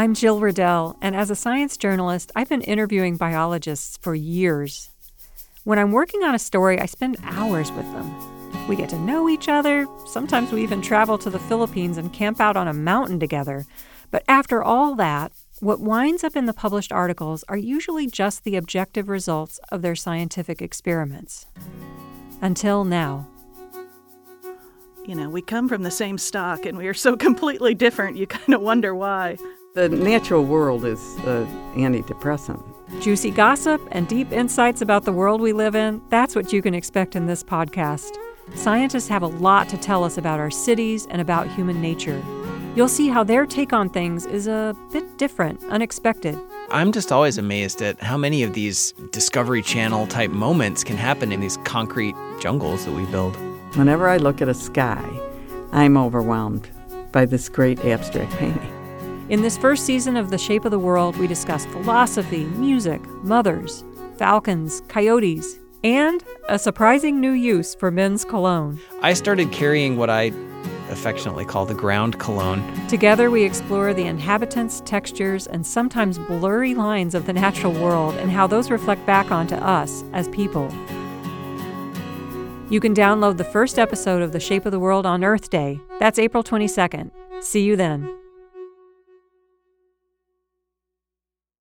I'm Jill Riddell, and as a science journalist, I've been interviewing biologists for years. When I'm working on a story, I spend hours with them. We get to know each other. Sometimes we even travel to the Philippines and camp out on a mountain together. But after all that, what winds up in the published articles are usually just the objective results of their scientific experiments. Until now. You know, we come from the same stock and we are so completely different, you kind of wonder why. The natural world is an antidepressant. Juicy gossip and deep insights about the world we live in that's what you can expect in this podcast. Scientists have a lot to tell us about our cities and about human nature. You'll see how their take on things is a bit different, unexpected. I'm just always amazed at how many of these Discovery Channel type moments can happen in these concrete jungles that we build. Whenever I look at a sky, I'm overwhelmed by this great abstract painting. In this first season of The Shape of the World, we discuss philosophy, music, mothers, falcons, coyotes, and a surprising new use for men's cologne. I started carrying what I affectionately call the ground cologne. Together, we explore the inhabitants, textures, and sometimes blurry lines of the natural world and how those reflect back onto us as people. You can download the first episode of The Shape of the World on Earth Day. That's April 22nd. See you then.